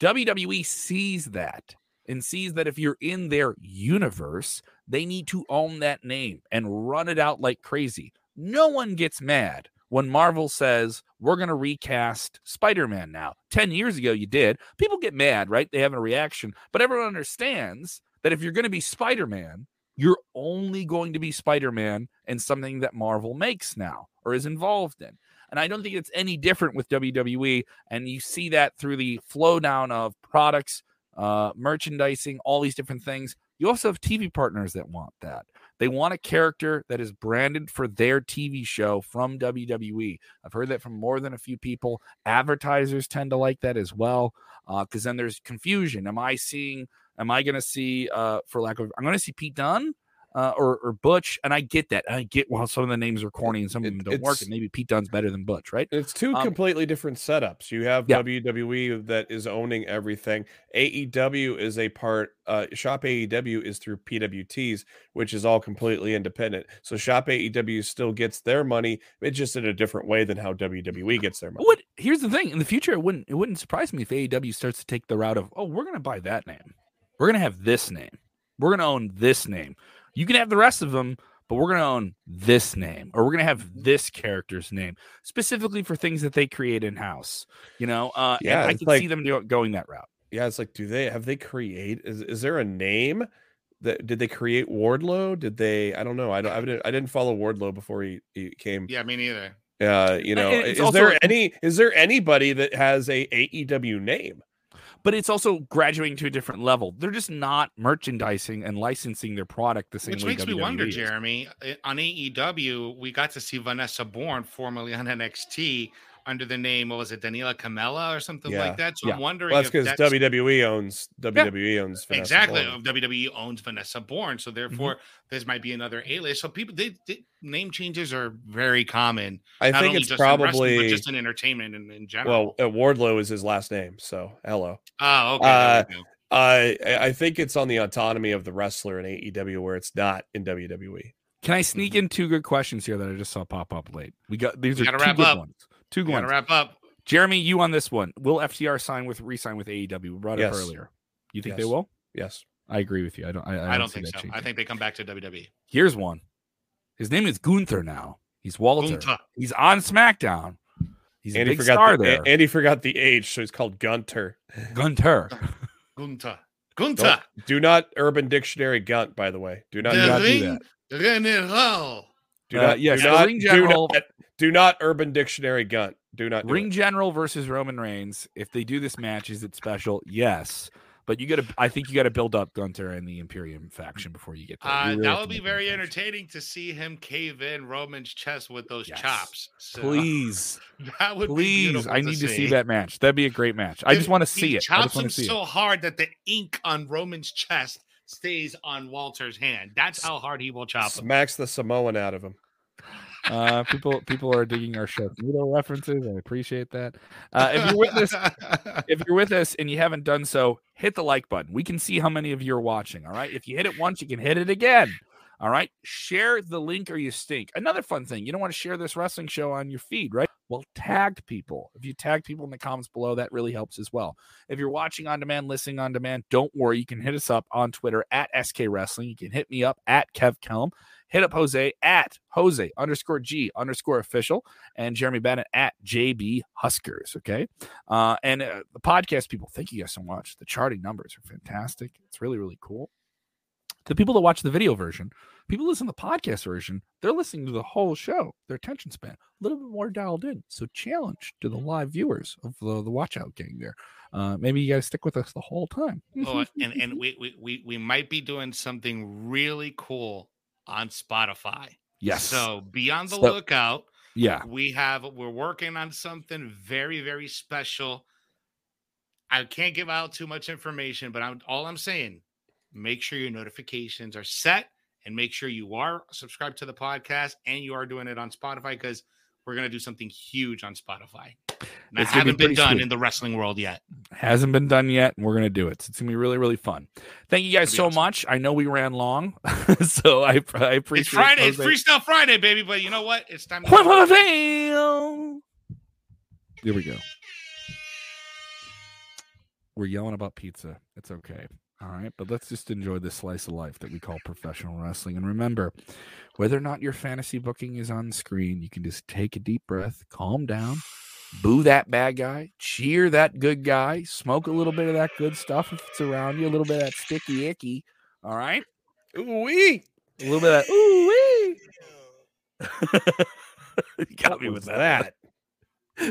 WWE sees that and sees that if you're in their universe, they need to own that name and run it out like crazy. No one gets mad when Marvel says, We're going to recast Spider Man now. 10 years ago, you did. People get mad, right? They have a reaction, but everyone understands that if you're going to be Spider Man, you're only going to be Spider Man and something that Marvel makes now or is involved in. And I don't think it's any different with WWE. And you see that through the flow down of products, uh, merchandising, all these different things. You also have TV partners that want that. They want a character that is branded for their TV show from WWE. I've heard that from more than a few people. Advertisers tend to like that as well, because then there's confusion. Am I seeing? Am I going to see? Uh, for lack of, I'm going to see Pete Dunne. Uh, or, or Butch, and I get that. I get well, some of the names are corny and some of It- them don't work, and maybe Pete Dunne's better than Butch, right? It's two Um, completely different setups. You have Yeah. WWE that is owning everything. AEW is a part. Uh, Shop AEW is through PWTs, which is all completely independent. So Shop AEW still gets their money. It's just in a different way than how WWE gets their money. What here's the thing: in the future, it wouldn't it wouldn't surprise me if AEW starts to take the route of, oh, we're gonna buy that name, we're gonna have this name, we're gonna own this name. You can have the rest of them, but we're gonna own this name, or we're gonna have this character's name specifically for things that they create in house. You know, uh, and Yeah, I can like- see them do, going that route. Yeah, it's like, do they have they create? Is is there a name? That did they create Wardlow? Did they? I don't know. I don't. I didn't. I didn't follow Wardlow before he, he came. yeah, me neither. Uh, you know, it's is also- there any? Is there anybody that has a AEW name? But it's also graduating to a different level. They're just not merchandising and licensing their product the same Which way Which makes me wonder, is. Jeremy. uh, On AEW, we got to see Vanessa Borne, formerly on NXT, under the name, what was it, Daniela Camella or something Yeah. like that. So Yeah. I'm wondering Well, that's because WWE owns WWE owns Vanessa exactly Borne. WWE owns Vanessa Borne, so therefore Mm-hmm. this might be another alias. So people, they, they, name changes are very common. I not think only it's just in probably but just in entertainment in, in general. well, uh, Wardlow is his last name, so hello. oh, okay. uh. I I I think it's on the autonomy of the wrestler in AEW where it's not in. WWE. Can I sneak Mhm. in two good questions here that I just saw pop up late? We got these We are gotta two wrap good up. ones. Two We good gotta wrap up. Jeremy, you on this one? Will FTR sign with re-sign with AEW? We brought it up earlier. You think they will? Yes. I agree with you. I don't. I, I I, don't see think that so. I think they come back to. WWE. Here's one. His name is Gunther now. He's Walter. Gunther. He's on SmackDown. He's a Andy big forgot star the, there. A- Andy forgot the H, so he's called Gunter. Gunter. Gunta. Gunta. Do not Urban Dictionary Gunt, by the way. Do not. do The not do ring general. Do Uh, not. yes, do not, ring do not- Do not Urban Dictionary Gunt. Do not. do Ring it. General versus Roman Reigns. If they do this match, is it special? Yes. But you got to. I think you got to build up Gunter and the Imperium faction before you get there. You Uh, really that have would be very connection. entertaining to see him cave in Roman's chest with those Yes. chops. So Please, that would be please. beautiful I need to see that match. That'd be a great match. I just want to see it. I Chops him so it. hard that the ink on Roman's chest stays on Walter's hand. That's how hard he will chop him. Smacks the Samoan out of him. Uh, people, people are digging our. Little references. I appreciate that. Uh, if you're with us, if you're with us and you haven't done so, hit the like button. We can see how many of you are watching. All right. If you hit it once, you can hit it again. All right. Share the link or you stink. Another fun thing. You don't want to share this wrestling show on your feed, right? Well, tag people. If you tag people in the comments below, that really helps as well. If you're watching on demand, listening on demand, don't worry. You can hit us up on Twitter at SK Wrestling. You can hit me up at Kev Kellam. Hit up Jose at Jose underscore G underscore official and Jeremy Bennett at JB Huskers. Okay. Uh, and uh, the podcast people, thank you guys so much. The charting numbers are fantastic. It's really, really cool. The people that watch the video version, people listen to the podcast version, they're listening to the whole show. Their attention span a little bit more dialed in. So challenge to the live viewers of the, the watch out gang there. Uh, maybe you guys stick with us the whole time. oh, and and we, we we we might be doing something really cool on Spotify. yes. So be on the So- lookout. yeah. We have we're working on something very very special. I can't give out too much information, but I'm all I'm saying, make sure your notifications are set and make sure you are subscribed to the podcast and you are doing it on Spotify because we're gonna do something huge on Spotify. And that It's gonna be haven't been done sweet. in the wrestling world yet. Hasn't been done yet, and we're gonna do it. So it's gonna be really, really fun. Thank you guys so awesome. much. I know we ran long, so I, I appreciate. It's Friday, it's. Freestyle Friday, baby. But you know what? It's time. to. Here we go. We're yelling about pizza. It's okay. All right. But let's just enjoy this slice of life that we call professional wrestling. And remember, whether or not your fantasy booking is on screen, you can just take a deep breath, calm down, boo that bad guy, cheer that good guy, smoke a little bit of that good stuff if it's around you, a little bit of that sticky icky. All right. Ooh wee. A little bit of that. Ooh wee. you got me with that.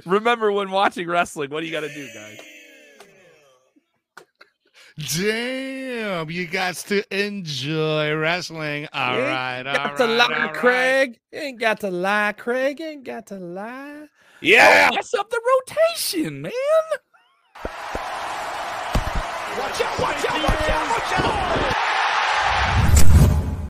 Remember when watching wrestling, what do you got to do, guys? Damn, you got to enjoy wrestling. All You right, all Got right, to lie, all right. Craig. Ain't got to lie, Craig. Ain't got to lie. Yeah. Mess up the rotation, man. Watch out, watch out, watch out, watch out!